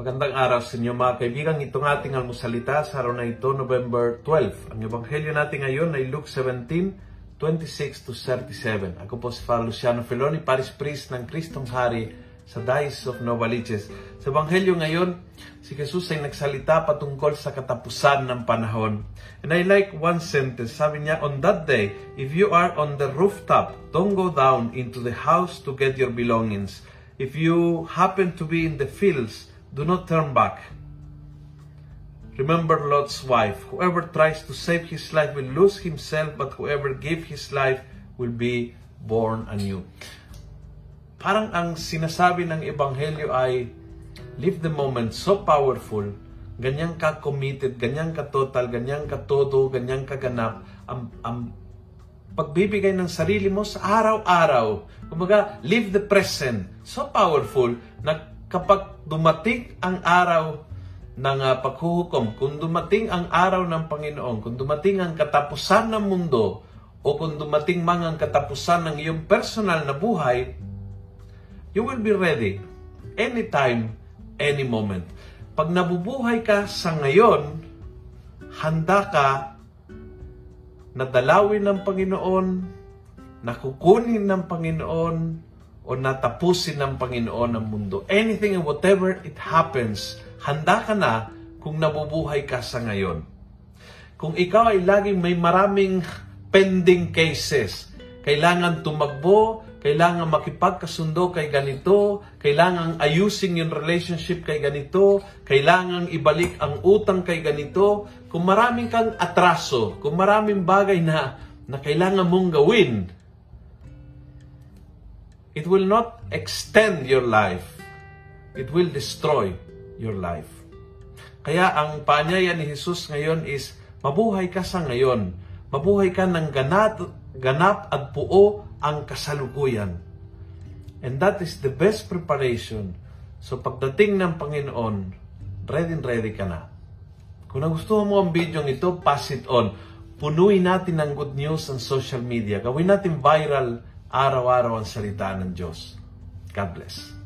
Magandang araw sa inyo mga kaibigan. Itong ating almusalita sa araw na ito, November 12. Ang ebanghelyo natin ngayon ay Luke 17, 26 to 37. Ako po si Father Luciano Feloni, Paris Priest ng Kristong Hari sa Diocese of Novaliches. Sa ebanghelyo ngayon, si Jesus ay nagsalita patungkol sa katapusan ng panahon. And I like one sentence. Sabi niya, On that day, if you are on the rooftop, don't go down into the house to get your belongings. If you happen to be in the fields, do not turn back. Remember Lot's wife. Whoever tries to save his life will lose himself, but whoever gave his life will be born anew. Parang ang sinasabi ng Ebanghelyo ay, live the moment so powerful, ganyan ka committed, ganyan ka total, ganyan ka todo, ganyan ka ganap, ang, ang pagbibigay ng sarili mo sa araw-araw. Kumbaga, live the present. So powerful na kapag dumating ang araw ng uh, paghuhukom, kung dumating ang araw ng Panginoon, kung dumating ang katapusan ng mundo, o kung dumating man ang katapusan ng iyong personal na buhay, you will be ready anytime, any moment. Pag nabubuhay ka sa ngayon, handa ka na dalawin ng Panginoon, nakukunin ng Panginoon, o natapusin ng Panginoon ang mundo. Anything and whatever it happens, handa ka na kung nabubuhay ka sa ngayon. Kung ikaw ay laging may maraming pending cases, kailangan tumakbo, kailangan makipagkasundo kay ganito, kailangan ayusin yung relationship kay ganito, kailangan ibalik ang utang kay ganito, kung maraming kang atraso, kung maraming bagay na, na kailangan mong gawin, it will not extend your life. It will destroy your life. Kaya ang panyaya ni Jesus ngayon is, mabuhay ka sa ngayon. Mabuhay ka ng ganat, ganap at puo ang kasalukuyan. And that is the best preparation. So pagdating ng Panginoon, ready ready ka na. Kung nagustuhan mo ang video ito, pass it on. Punuin natin ng good news ang social media. Gawin natin viral araw-araw ang salita ng Diyos. God bless.